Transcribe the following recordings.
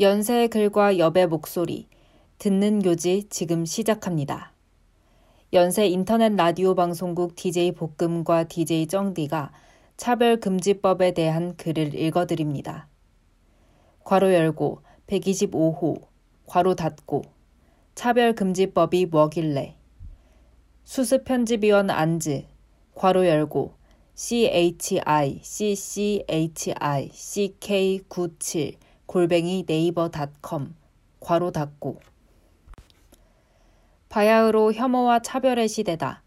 연세의 글과 여배 목소리, 듣는 교지 지금 시작합니다. 연세 인터넷 라디오 방송국 DJ 볶음과 DJ 정디가 차별금지법에 대한 글을 읽어드립니다. 괄호 열고 125호, 괄호 닫고, 차별금지법이 뭐길래, 수습편집위원 안즈, 괄호 열고, chi, cchi, ck97, 골뱅이 네이버 닷컴 괄호 닫고 바야흐로 혐오와 차별의 시대다.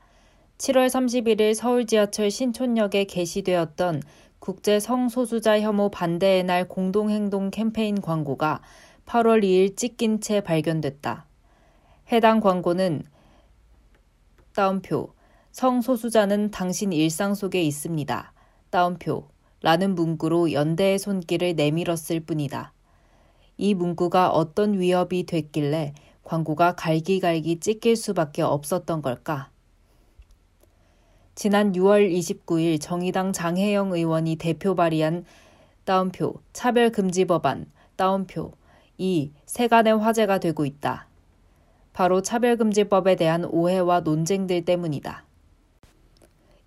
7월 31일 서울 지하철 신촌역에 게시되었던 국제 성소수자 혐오 반대의 날 공동행동 캠페인 광고가 8월 2일 찢긴 채 발견됐다. 해당 광고는 따옴표 성소수자는 당신 일상 속에 있습니다. 따옴표 라는 문구로 연대의 손길을 내밀었을 뿐이다. 이 문구가 어떤 위협이 됐길래 광고가 갈기갈기 찢길 수밖에 없었던 걸까? 지난 6월 29일 정의당 장혜영 의원이 대표 발의한 따옴표 차별금지 법안 따옴표 이 세간의 화제가 되고 있다. 바로 차별금지법에 대한 오해와 논쟁들 때문이다.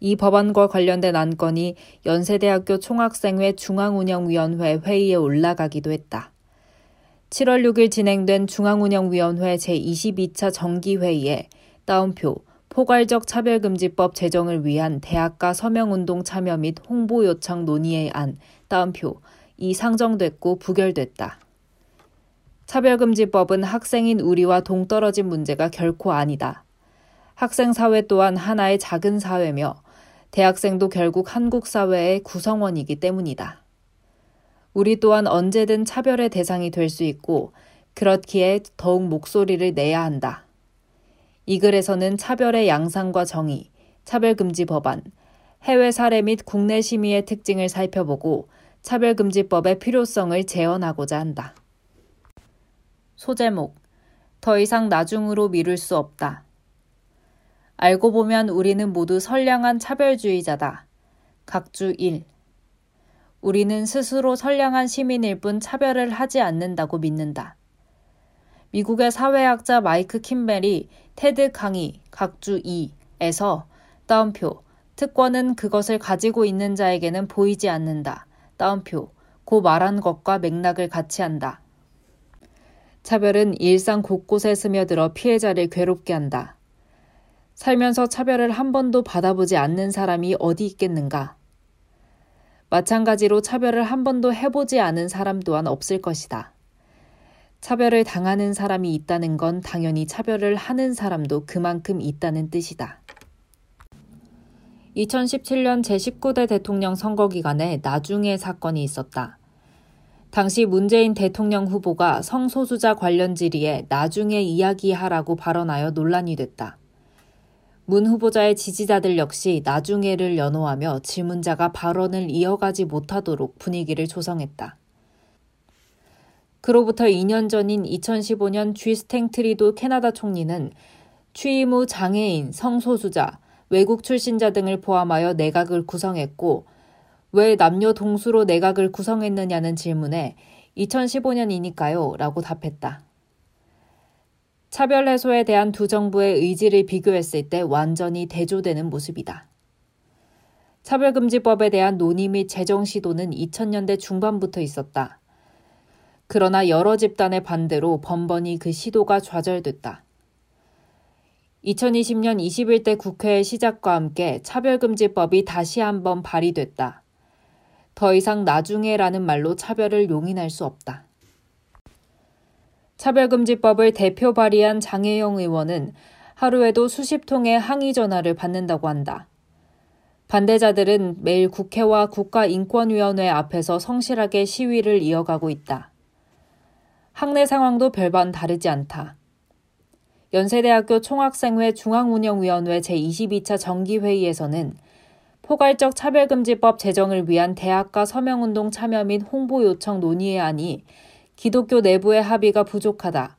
이 법안과 관련된 안건이 연세대학교 총학생회 중앙운영위원회 회의에 올라가기도 했다. 7월 6일 진행된 중앙운영위원회 제22차 정기회의에 따옴표 포괄적 차별금지법 제정을 위한 대학가 서명운동 참여 및 홍보 요청 논의의 안 따옴표 이 상정됐고 부결됐다. 차별금지법은 학생인 우리와 동떨어진 문제가 결코 아니다. 학생 사회 또한 하나의 작은 사회며 대학생도 결국 한국 사회의 구성원이기 때문이다. 우리 또한 언제든 차별의 대상이 될 수 있고 그렇기에 더욱 목소리를 내야 한다. 이 글에서는 차별의 양상과 정의, 차별금지 법안, 해외 사례 및 국내 심의의 특징을 살펴보고 차별금지법의 필요성을 재현하고자 한다. 소제목 더 이상 나중으로 미룰 수 없다. 알고 보면 우리는 모두 선량한 차별주의자다. 각주 1. 우리는 스스로 선량한 시민일 뿐 차별을 하지 않는다고 믿는다. 미국의 사회학자 마이크 킴벨이 테드 강의 각주 2에서 따옴표 특권은 그것을 가지고 있는 자에게는 보이지 않는다. 따옴표 고 말한 것과 맥락을 같이 한다. 차별은 일상 곳곳에 스며들어 피해자를 괴롭게 한다. 살면서 차별을 한 번도 받아보지 않는 사람이 어디 있겠는가? 마찬가지로 차별을 한 번도 해보지 않은 사람 또한 없을 것이다. 차별을 당하는 사람이 있다는 건 당연히 차별을 하는 사람도 그만큼 있다는 뜻이다. 2017년 제19대 대통령 선거 기간에 나중에 사건이 있었다. 당시 문재인 대통령 후보가 성소수자 관련 질의에 나중에 이야기하라고 발언하여 논란이 됐다. 문 후보자의 지지자들 역시 나중에를 연호하며 질문자가 발언을 이어가지 못하도록 분위기를 조성했다. 그로부터 2년 전인 2015년 쥐스탱 트리도 캐나다 총리는 취임 후 장애인, 성소수자, 외국 출신자 등을 포함하여 내각을 구성했고 왜 남녀 동수로 내각을 구성했느냐는 질문에 2015년이니까요 라고 답했다. 차별 해소에 대한 두 정부의 의지를 비교했을 때 완전히 대조되는 모습이다. 차별금지법에 대한 논의 및 제정 시도는 2000년대 중반부터 있었다. 그러나 여러 집단의 반대로 번번이 그 시도가 좌절됐다. 2020년 21대 국회의 시작과 함께 차별금지법이 다시 한번 발의됐다. 더 이상 나중에라는 말로 차별을 용인할 수 없다. 차별금지법을 대표 발의한 장혜영 의원은 하루에도 수십 통의 항의 전화를 받는다고 한다. 반대자들은 매일 국회와 국가인권위원회 앞에서 성실하게 시위를 이어가고 있다. 학내 상황도 별반 다르지 않다. 연세대학교 총학생회 중앙운영위원회 제22차 정기회의에서는 포괄적 차별금지법 제정을 위한 대학가 서명운동 참여 및 홍보 요청 논의의 안이 기독교 내부의 합의가 부족하다.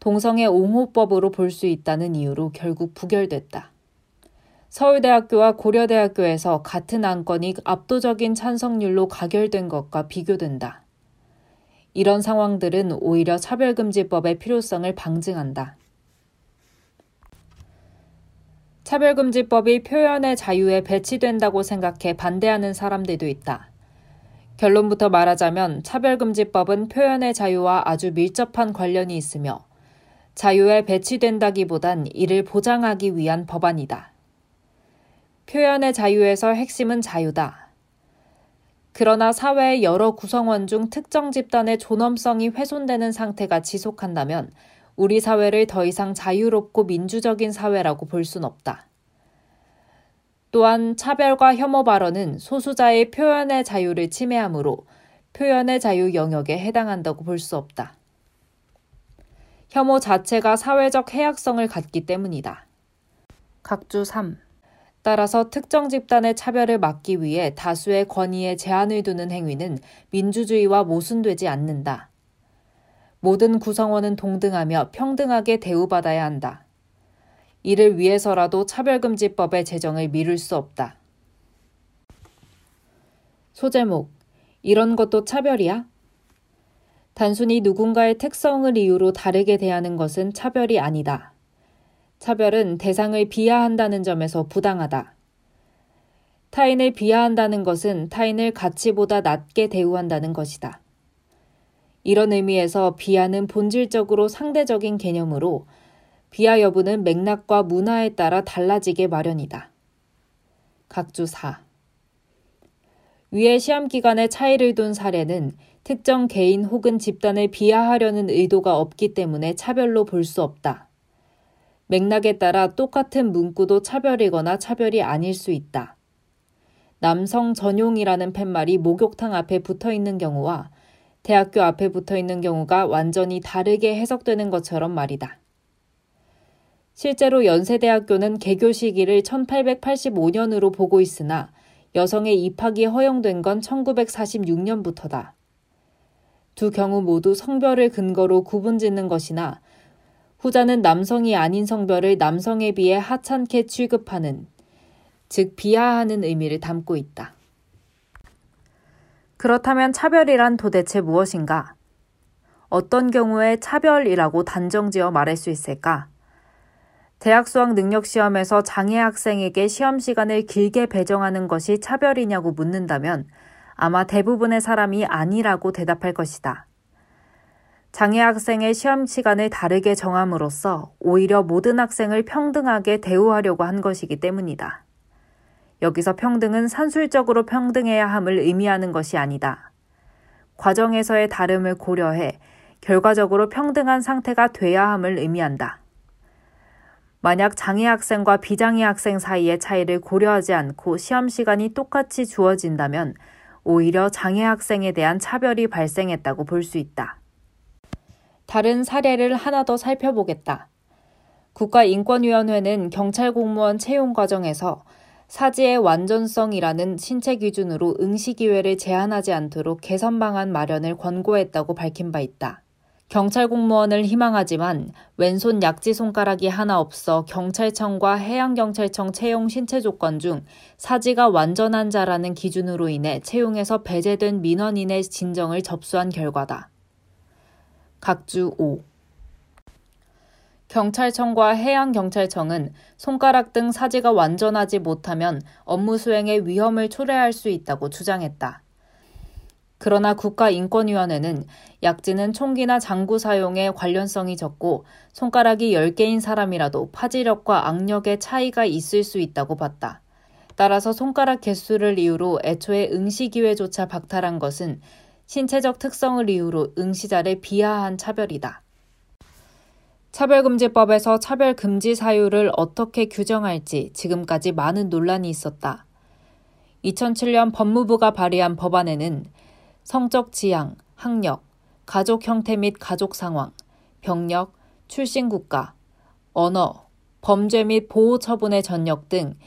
동성애 옹호법으로 볼 수 있다는 이유로 결국 부결됐다. 서울대학교와 고려대학교에서 같은 안건이 압도적인 찬성률로 가결된 것과 비교된다. 이런 상황들은 오히려 차별금지법의 필요성을 방증한다. 차별금지법이 표현의 자유에 배치된다고 생각해 반대하는 사람들도 있다. 결론부터 말하자면 차별금지법은 표현의 자유와 아주 밀접한 관련이 있으며 자유에 배치된다기보단 이를 보장하기 위한 법안이다. 표현의 자유에서 핵심은 자유다. 그러나 사회의 여러 구성원 중 특정 집단의 존엄성이 훼손되는 상태가 지속한다면 우리 사회를 더 이상 자유롭고 민주적인 사회라고 볼 순 없다. 또한 차별과 혐오 발언은 소수자의 표현의 자유를 침해하므로 표현의 자유 영역에 해당한다고 볼 수 없다. 혐오 자체가 사회적 해악성을 갖기 때문이다. 각주 3. 따라서 특정 집단의 차별을 막기 위해 다수의 권위에 제한을 두는 행위는 민주주의와 모순되지 않는다. 모든 구성원은 동등하며 평등하게 대우받아야 한다. 이를 위해서라도 차별금지법의 제정을 미룰 수 없다. 소제목 이런 것도 차별이야? 단순히 누군가의 특성을 이유로 다르게 대하는 것은 차별이 아니다. 차별은 대상을 비하한다는 점에서 부당하다. 타인을 비하한다는 것은 타인을 가치보다 낮게 대우한다는 것이다. 이런 의미에서 비하는 본질적으로 상대적인 개념으로 비하 여부는 맥락과 문화에 따라 달라지게 마련이다. 각주 4. 위의 시험 기간에 차이를 둔 사례는 특정 개인 혹은 집단을 비하하려는 의도가 없기 때문에 차별로 볼 수 없다. 맥락에 따라 똑같은 문구도 차별이거나 차별이 아닐 수 있다. 남성 전용이라는 팻말이 목욕탕 앞에 붙어 있는 경우와 대학교 앞에 붙어 있는 경우가 완전히 다르게 해석되는 것처럼 말이다. 실제로 연세대학교는 개교 시기를 1885년으로 보고 있으나 여성의 입학이 허용된 건 1946년부터다. 두 경우 모두 성별을 근거로 구분 짓는 것이나 후자는 남성이 아닌 성별을 남성에 비해 하찮게 취급하는, 즉 비하하는 의미를 담고 있다. 그렇다면 차별이란 도대체 무엇인가? 어떤 경우에 차별이라고 단정 지어 말할 수 있을까? 대학 수학 능력 시험에서 장애 학생에게 시험 시간을 길게 배정하는 것이 차별이냐고 묻는다면 아마 대부분의 사람이 아니라고 대답할 것이다. 장애 학생의 시험 시간을 다르게 정함으로써 오히려 모든 학생을 평등하게 대우하려고 한 것이기 때문이다. 여기서 평등은 산술적으로 평등해야 함을 의미하는 것이 아니다. 과정에서의 다름을 고려해 결과적으로 평등한 상태가 돼야 함을 의미한다. 만약 장애 학생과 비장애 학생 사이의 차이를 고려하지 않고 시험 시간이 똑같이 주어진다면 오히려 장애 학생에 대한 차별이 발생했다고 볼 수 있다. 다른 사례를 하나 더 살펴보겠다. 국가인권위원회는 경찰 공무원 채용 과정에서 사지의 완전성이라는 신체 기준으로 응시 기회를 제한하지 않도록 개선 방안 마련을 권고했다고 밝힌 바 있다. 경찰 공무원을 희망하지만 왼손 약지 손가락이 하나 없어 경찰청과 해양경찰청 채용 신체 조건 중 사지가 완전한 자라는 기준으로 인해 채용에서 배제된 민원인의 진정을 접수한 결과다. 각주 5 경찰청과 해양경찰청은 손가락 등 사지가 완전하지 못하면 업무 수행에 위험을 초래할 수 있다고 주장했다. 그러나 국가인권위원회는 약지는 총기나 장구 사용에 관련성이 적고 손가락이 10개인 사람이라도 파지력과 악력의 차이가 있을 수 있다고 봤다. 따라서 손가락 개수를 이유로 애초에 응시 기회조차 박탈한 것은 신체적 특성을 이유로 응시자를 비하한 차별이다. 차별금지법에서 차별금지 사유를 어떻게 규정할지 지금까지 많은 논란이 있었다. 2007년 법무부가 발의한 법안에는 성적 지향, 학력, 가족 형태 및 가족 상황, 병력, 출신 국가, 언어, 범죄 및 보호 처분의 전력 등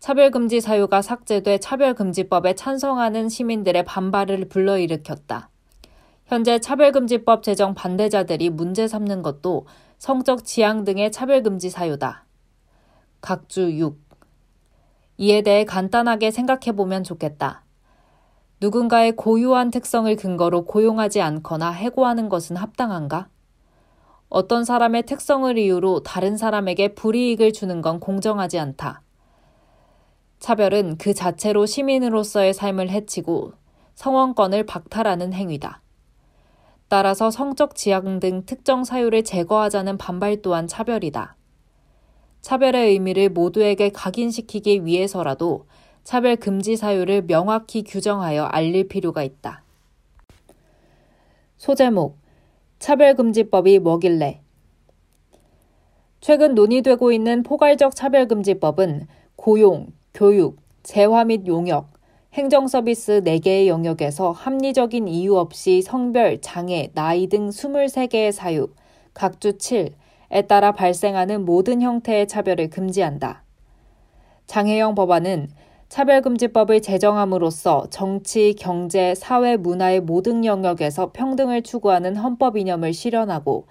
차별금지 사유가 삭제돼 차별금지법에 찬성하는 시민들의 반발을 불러일으켰다. 현재 차별금지법 제정 반대자들이 문제 삼는 것도 성적 지향 등의 차별금지 사유다. 각주 6. 이에 대해 간단하게 생각해 보면 좋겠다. 누군가의 고유한 특성을 근거로 고용하지 않거나 해고하는 것은 합당한가? 어떤 사람의 특성을 이유로 다른 사람에게 불이익을 주는 건 공정하지 않다. 차별은 그 자체로 시민으로서의 삶을 해치고 성원권을 박탈하는 행위다. 따라서 성적 지향 등 특정 사유를 제거하자는 반발 또한 차별이다. 차별의 의미를 모두에게 각인시키기 위해서라도 차별 금지 사유를 명확히 규정하여 알릴 필요가 있다. 소제목 차별금지법이 뭐길래 최근 논의되고 있는 포괄적 차별금지법은 고용, 교육, 재화 및 용역, 행정 서비스 4개의 영역에서 합리적인 이유 없이 성별, 장애, 나이 등 23개의 사유, 각주 7에 따라 발생하는 모든 형태의 차별을 금지한다. 장애형 법안은 차별금지법을 제정함으로써 정치, 경제, 사회, 문화의 모든 영역에서 평등을 추구하는 헌법 이념을 실현하고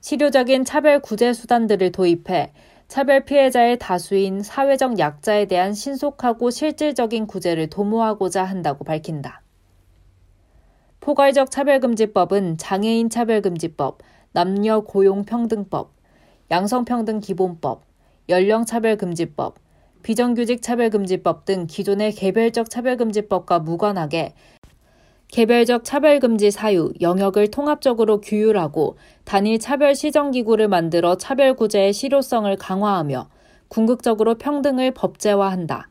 실효적인 차별 구제 수단들을 도입해 차별 피해자의 다수인 사회적 약자에 대한 신속하고 실질적인 구제를 도모하고자 한다고 밝힌다. 포괄적 차별금지법은 장애인 차별금지법, 남녀 고용평등법, 양성평등기본법, 연령차별금지법, 비정규직 차별금지법 등 기존의 개별적 차별금지법과 무관하게 개별적 차별금지 사유, 영역을 통합적으로 규율하고 단일 차별 시정기구를 만들어 차별구제의 실효성을 강화하며 궁극적으로 평등을 법제화한다.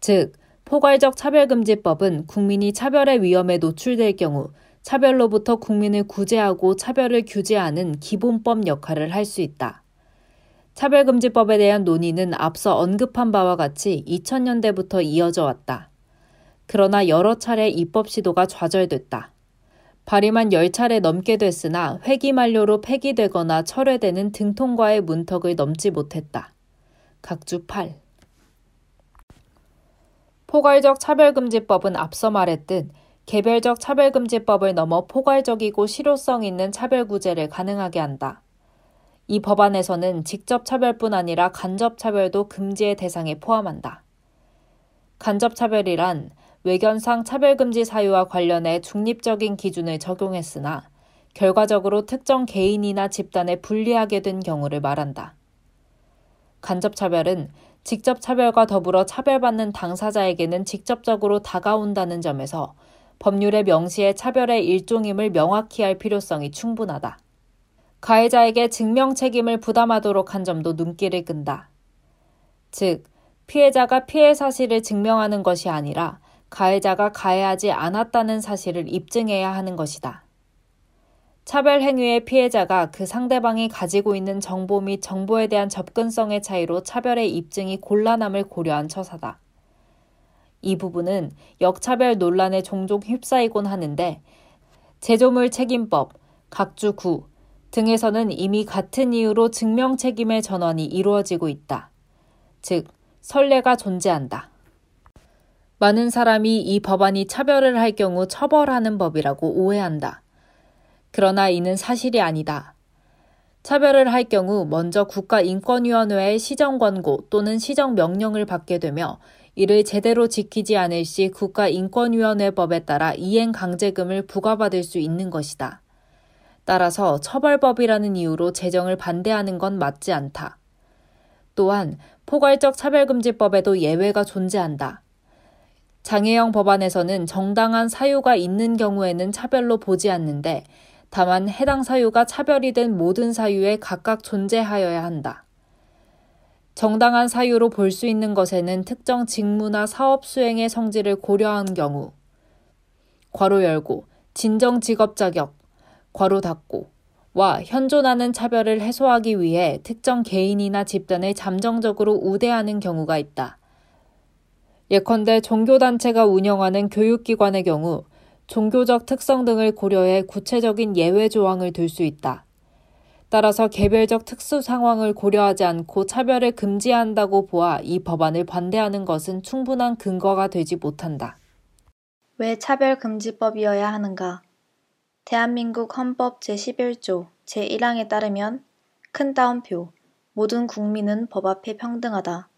즉, 포괄적 차별금지법은 국민이 차별의 위험에 노출될 경우 차별로부터 국민을 구제하고 차별을 규제하는 기본법 역할을 할 수 있다. 차별금지법에 대한 논의는 앞서 언급한 바와 같이 2000년대부터 이어져 왔다. 그러나 여러 차례 입법 시도가 좌절됐다. 발의만 10차례 넘게 됐으나 회기 만료로 폐기되거나 철회되는 등통과의 문턱을 넘지 못했다. 각주 8. 포괄적 차별금지법은 앞서 말했듯 개별적 차별금지법을 넘어 포괄적이고 실효성 있는 차별구제를 가능하게 한다. 이 법안에서는 직접 차별뿐 아니라 간접 차별도 금지의 대상에 포함한다. 간접 차별이란 외견상 차별금지 사유와 관련해 중립적인 기준을 적용했으나 결과적으로 특정 개인이나 집단에 불리하게 된 경우를 말한다. 간접 차별은 직접 차별과 더불어 차별받는 당사자에게는 직접적으로 다가온다는 점에서 법률의 명시의 차별의 일종임을 명확히 할 필요성이 충분하다. 가해자에게 증명 책임을 부담하도록 한 점도 눈길을 끈다. 즉, 피해자가 피해 사실을 증명하는 것이 아니라 가해자가 가해하지 않았다는 사실을 입증해야 하는 것이다. 차별 행위의 피해자가 그 상대방이 가지고 있는 정보 및 정보에 대한 접근성의 차이로 차별의 입증이 곤란함을 고려한 처사다. 이 부분은 역차별 논란에 종종 휩싸이곤 하는데 제조물 책임법, 각주 9, 등에서는 이미 같은 이유로 증명 책임의 전환이 이루어지고 있다. 즉, 선례가 존재한다. 많은 사람이 이 법안이 차별을 할 경우 처벌하는 법이라고 오해한다. 그러나 이는 사실이 아니다. 차별을 할 경우 먼저 국가인권위원회의 시정 권고 또는 시정 명령을 받게 되며 이를 제대로 지키지 않을 시 국가인권위원회법에 따라 이행 강제금을 부과받을 수 있는 것이다. 따라서 처벌법이라는 이유로 제정을 반대하는 건 맞지 않다. 또한 포괄적 차별금지법에도 예외가 존재한다. 장애형 법안에서는 정당한 사유가 있는 경우에는 차별로 보지 않는데 다만 해당 사유가 차별이 된 모든 사유에 각각 존재하여야 한다. 정당한 사유로 볼 수 있는 것에는 특정 직무나 사업 수행의 성질을 고려한 경우, 괄호 열고, 진정 직업 자격, 괄호 닫고 와 현존하는 차별을 해소하기 위해 특정 개인이나 집단을 잠정적으로 우대하는 경우가 있다. 예컨대 종교단체가 운영하는 교육기관의 경우 종교적 특성 등을 고려해 구체적인 예외 조항을 둘수 있다. 따라서 개별적 특수 상황을 고려하지 않고 차별을 금지한다고 보아 이 법안을 반대하는 것은 충분한 근거가 되지 못한다. 왜 차별금지법이어야 하는가? 대한민국 헌법 제11조 제1항에 따르면 큰 따옴표 모든 국민은 법 앞에 평등하다.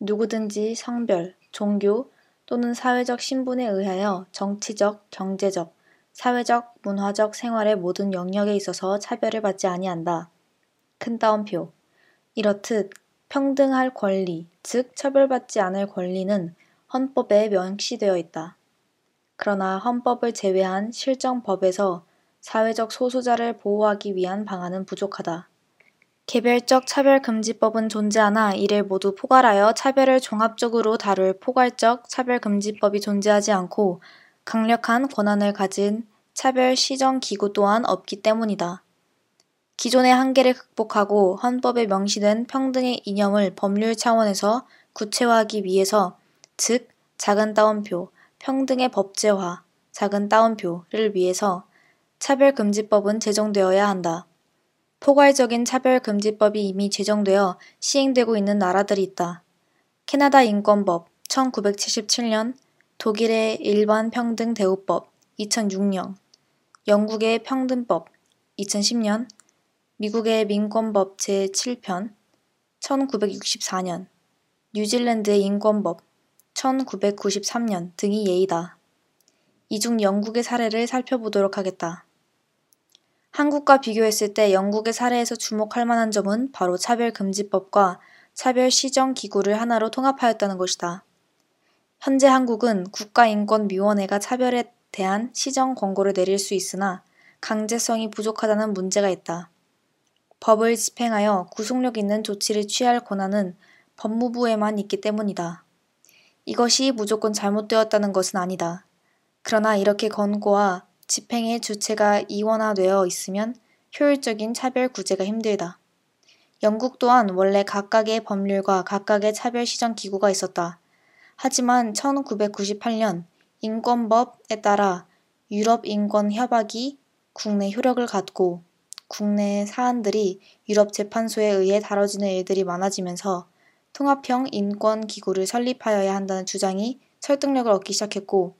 누구든지 성별, 종교, 또는 사회적 신분에 의하여 정치적, 경제적, 사회적, 문화적 생활의 모든 영역에 있어서 차별을 받지 아니한다. 큰 따옴표. 이렇듯 평등할 권리, 즉 처벌받지 않을 권리는 헌법에 명시되어 있다. 그러나 헌법을 제외한 실정법에서 사회적 소수자를 보호하기 위한 방안은 부족하다. 개별적 차별금지법은 존재하나 이를 모두 포괄하여 차별을 종합적으로 다룰 포괄적 차별금지법이 존재하지 않고 강력한 권한을 가진 차별 시정 기구 또한 없기 때문이다. 기존의 한계를 극복하고 헌법에 명시된 평등의 이념을 법률 차원에서 구체화하기 위해서 즉 작은 따옴표 평등의 법제화 작은 따옴표를 위해서 차별금지법은 제정되어야 한다. 포괄적인 차별금지법이 이미 제정되어 시행되고 있는 나라들이 있다. 캐나다 인권법 1977년, 독일의 일반 평등 대우법 2006년, 영국의 평등법 2010년, 미국의 민권법 제7편 1964년, 뉴질랜드의 인권법 1993년 등이 예이다. 이 중 영국의 사례를 살펴보도록 하겠다. 한국과 비교했을 때 영국의 사례에서 주목할 만한 점은 바로 차별금지법과 차별시정기구를 하나로 통합하였다는 것이다. 현재 한국은 국가인권위원회가 차별에 대한 시정 권고를 내릴 수 있으나 강제성이 부족하다는 문제가 있다. 법을 집행하여 구속력 있는 조치를 취할 권한은 법무부에만 있기 때문이다. 이것이 무조건 잘못되었다는 것은 아니다. 그러나 이렇게 권고와 집행의 주체가 이원화되어 있으면 효율적인 차별 구제가 힘들다. 영국 또한 원래 각각의 법률과 각각의 차별 시정 기구가 있었다. 하지만 1998년 인권법에 따라 유럽 인권 협약이 국내 효력을 갖고 국내 사안들이 유럽 재판소에 의해 다뤄지는 일들이 많아지면서 통합형 인권 기구를 설립하여야 한다는 주장이 설득력을 얻기 시작했고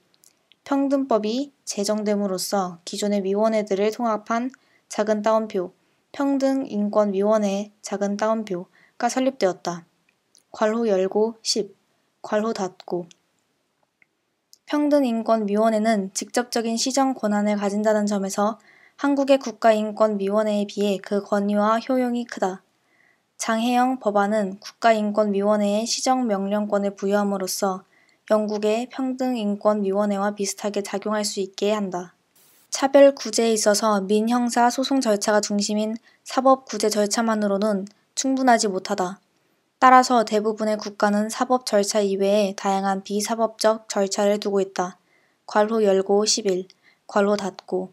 평등법이 제정됨으로써 기존의 위원회들을 통합한 작은 따옴표 평등인권위원회 작은 따옴표가 설립되었다. 괄호 열고 10 괄호 닫고 평등인권위원회는 직접적인 시정 권한을 가진다는 점에서 한국의 국가인권위원회에 비해 그 권위와 효용이 크다. 장혜영 법안은 국가인권위원회에 시정명령권을 부여함으로써 영국의 평등인권위원회와 비슷하게 작용할 수 있게 한다. 차별 구제에 있어서 민형사 소송 절차가 중심인 사법 구제 절차만으로는 충분하지 못하다. 따라서 대부분의 국가는 사법 절차 이외에 다양한 비사법적 절차를 두고 있다. 괄호 열고 11, 괄호 닫고.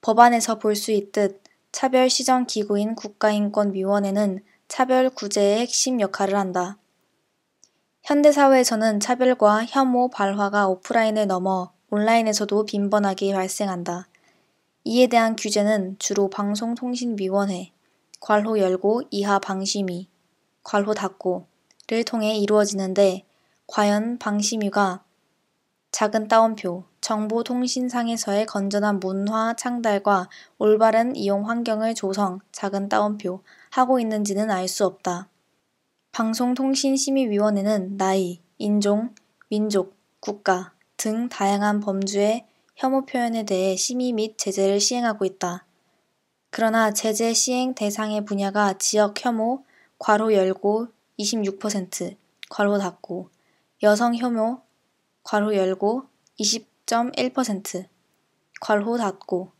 법안에서 볼 수 있듯 차별 시정 기구인 국가인권위원회는 차별 구제의 핵심 역할을 한다. 현대 사회에서는 차별과 혐오 발화가 오프라인을 넘어 온라인에서도 빈번하게 발생한다. 이에 대한 규제는 주로 방송통신위원회, 괄호 열고 이하 방심위, 괄호 닫고를 통해 이루어지는데 과연 방심위가 작은 따옴표, 정보통신상에서의 건전한 문화 창달과 올바른 이용 환경을 조성, 작은 따옴표, 하고 있는지는 알 수 없다. 방송통신심의위원회는 나이, 인종, 민족, 국가 등 다양한 범주의 혐오 표현에 대해 심의 및 제재를 시행하고 있다. 그러나 제재 시행 대상의 분야가 지역 혐오, 괄호 열고 26%, 괄호 닫고, 여성 혐오, 괄호 열고 20.1%, 괄호 닫고,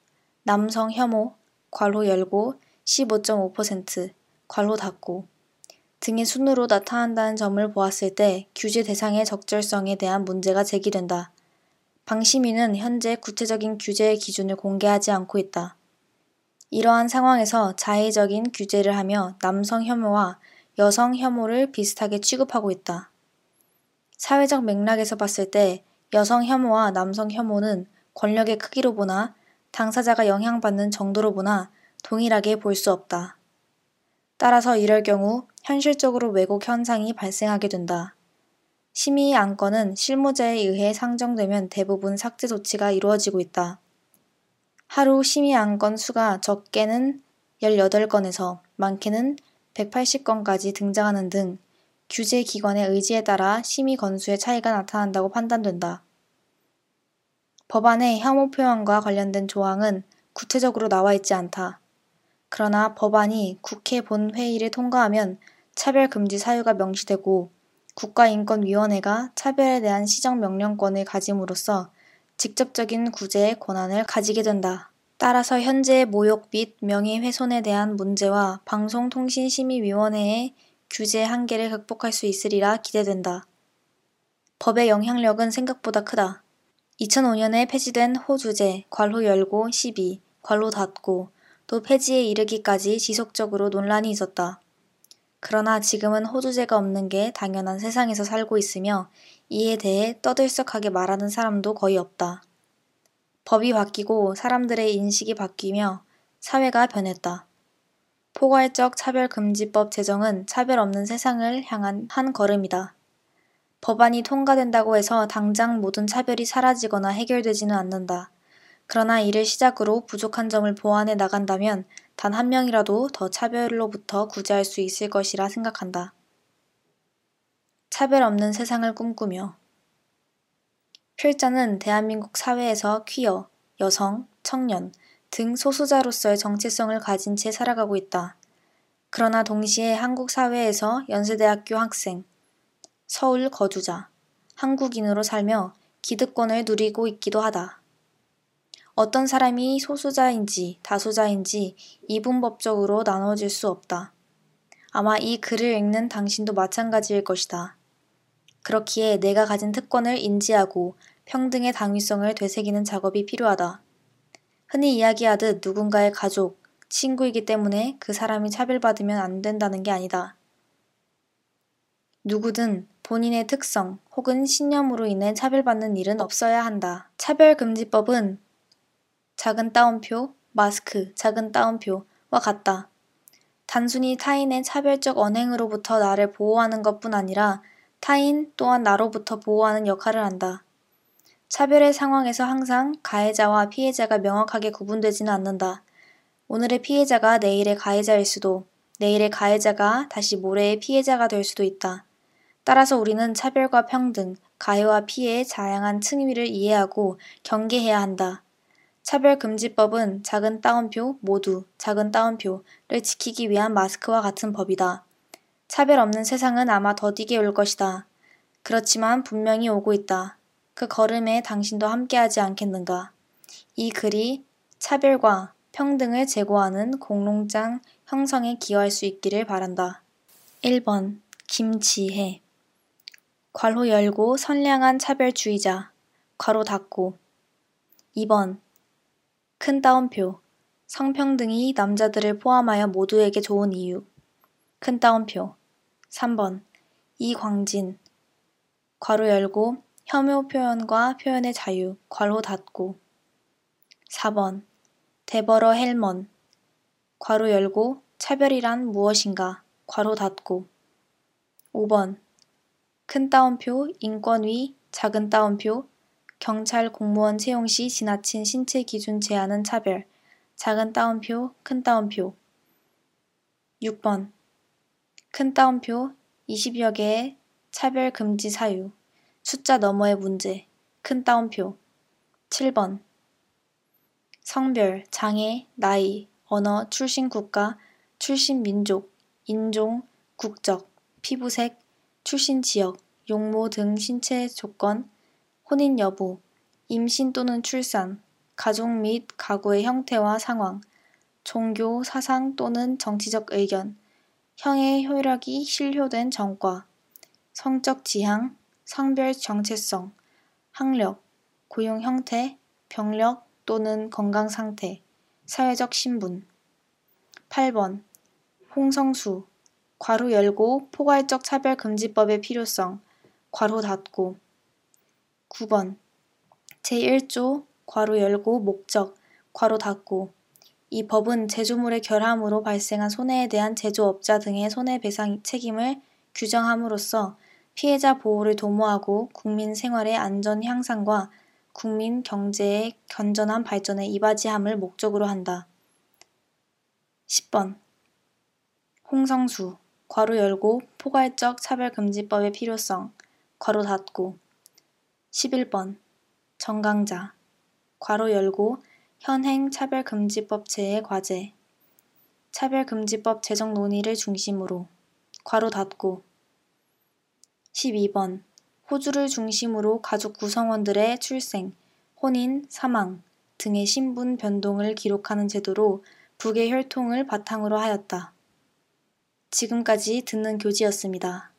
남성 혐오, 괄호 열고 15.5%, 괄호 닫고, 등의 순으로 나타난다는 점을 보았을 때 규제 대상의 적절성에 대한 문제가 제기된다. 방심위는 현재 구체적인 규제의 기준을 공개하지 않고 있다. 이러한 상황에서 자의적인 규제를 하며 남성 혐오와 여성 혐오를 비슷하게 취급하고 있다. 사회적 맥락에서 봤을 때 여성 혐오와 남성 혐오는 권력의 크기로 보나 당사자가 영향받는 정도로 보나 동일하게 볼 수 없다. 따라서 이럴 경우 현실적으로 왜곡 현상이 발생하게 된다. 심의 안건은 실무자에 의해 상정되면 대부분 삭제 조치가 이루어지고 있다. 하루 심의 안건 수가 적게는 18건에서 많게는 180건까지 등장하는 등 규제 기관의 의지에 따라 심의 건수의 차이가 나타난다고 판단된다. 법안의 혐오 표현과 관련된 조항은 구체적으로 나와 있지 않다. 그러나 법안이 국회 본회의를 통과하면 차별금지 사유가 명시되고 국가인권위원회가 차별에 대한 시정명령권을 가짐으로써 직접적인 구제의 권한을 가지게 된다. 따라서 현재의 모욕 및 명예훼손에 대한 문제와 방송통신심의위원회의 규제 한계를 극복할 수 있으리라 기대된다. 법의 영향력은 생각보다 크다. 2005년에 폐지된 호주제 괄호 열고 12, 괄호 닫고 또 폐지에 이르기까지 지속적으로 논란이 있었다. 그러나 지금은 호주제가 없는 게 당연한 세상에서 살고 있으며 이에 대해 떠들썩하게 말하는 사람도 거의 없다. 법이 바뀌고 사람들의 인식이 바뀌며 사회가 변했다. 포괄적 차별금지법 제정은 차별 없는 세상을 향한 한 걸음이다. 법안이 통과된다고 해서 당장 모든 차별이 사라지거나 해결되지는 않는다. 그러나 이를 시작으로 부족한 점을 보완해 나간다면 단 한 명이라도 더 차별로부터 구제할 수 있을 것이라 생각한다. 차별 없는 세상을 꿈꾸며 필자는 대한민국 사회에서 퀴어, 여성, 청년 등 소수자로서의 정체성을 가진 채 살아가고 있다. 그러나 동시에 한국 사회에서 연세대학교 학생, 서울 거주자, 한국인으로 살며 기득권을 누리고 있기도 하다. 어떤 사람이 소수자인지 다수자인지 이분법적으로 나눠질 수 없다. 아마 이 글을 읽는 당신도 마찬가지일 것이다. 그렇기에 내가 가진 특권을 인지하고 평등의 당위성을 되새기는 작업이 필요하다. 흔히 이야기하듯 누군가의 가족, 친구이기 때문에 그 사람이 차별받으면 안 된다는 게 아니다. 누구든 본인의 특성 혹은 신념으로 인해 차별받는 일은 없어야 한다. 차별금지법은 작은 따옴표, 마스크, 작은 따옴표와 같다. 단순히 타인의 차별적 언행으로부터 나를 보호하는 것뿐 아니라 타인 또한 나로부터 보호하는 역할을 한다. 차별의 상황에서 항상 가해자와 피해자가 명확하게 구분되지는 않는다. 오늘의 피해자가 내일의 가해자일 수도, 내일의 가해자가 다시 모레의 피해자가 될 수도 있다. 따라서 우리는 차별과 평등, 가해와 피해의 다양한 층위를 이해하고 경계해야 한다. 차별금지법은 작은 따옴표 모두 작은 따옴표를 지키기 위한 마스크와 같은 법이다. 차별 없는 세상은 아마 더디게 올 것이다. 그렇지만 분명히 오고 있다. 그 걸음에 당신도 함께하지 않겠는가. 이 글이 차별과 평등을 제고하는 공농장 형성에 기여할 수 있기를 바란다. 1번 김지혜 괄호 열고 선량한 차별주의자 괄호 닫고 2번 큰 따옴표. 성평등이 남자들을 포함하여 모두에게 좋은 이유. 큰 따옴표. 3번. 이광진. 괄호 열고 혐오 표현과 표현의 자유. 괄호 닫고. 4번. 데버러 헬먼. 괄호 열고 차별이란 무엇인가. 괄호 닫고. 5번. 큰 따옴표 인권위 작은 따옴표 경찰 공무원 채용 시 지나친 신체 기준 제한은 차별. 작은 따옴표, 큰 따옴표. 6번. 큰 따옴표 20여 개의 차별 금지 사유. 숫자 너머의 문제. 큰 따옴표. 7번. 성별, 장애, 나이, 언어, 출신 국가, 출신 민족, 인종, 국적, 피부색, 출신 지역, 용모 등 신체 조건, 혼인 여부, 임신 또는 출산, 가족 및 가구의 형태와 상황, 종교, 사상 또는 정치적 의견, 형의 효력이 실효된 전과, 성적 지향, 성별 정체성, 학력, 고용 형태, 병력 또는 건강 상태, 사회적 신분. 8번. 홍성수. 괄호 열고 포괄적 차별금지법의 필요성. 괄호 닫고. 9번. 제1조 괄호 열고 목적 괄호 닫고. 이 법은 제조물의 결함으로 발생한 손해에 대한 제조업자 등의 손해배상 책임을 규정함으로써 피해자 보호를 도모하고 국민 생활의 안전 향상과 국민 경제의 건전한 발전에 이바지함을 목적으로 한다. 10번. 홍성수 괄호 열고 포괄적 차별금지법의 필요성 괄호 닫고 11번 정강자 괄호 열고 현행 차별금지법체의 과제 차별금지법 제정 논의를 중심으로 괄호 닫고 12번 호주를 중심으로 가족 구성원들의 출생, 혼인, 사망 등의 신분 변동을 기록하는 제도로 북의 혈통을 바탕으로 하였다. 지금까지 듣는 교지였습니다.